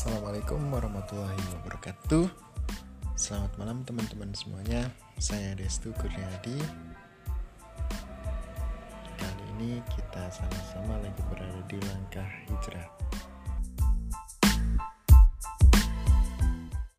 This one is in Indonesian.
Assalamualaikum warahmatullahi wabarakatuh. Selamat malam teman-teman semuanya. Saya Destu Kurniadi. Kali ini kita sama-sama lagi berada di langkah hijrah.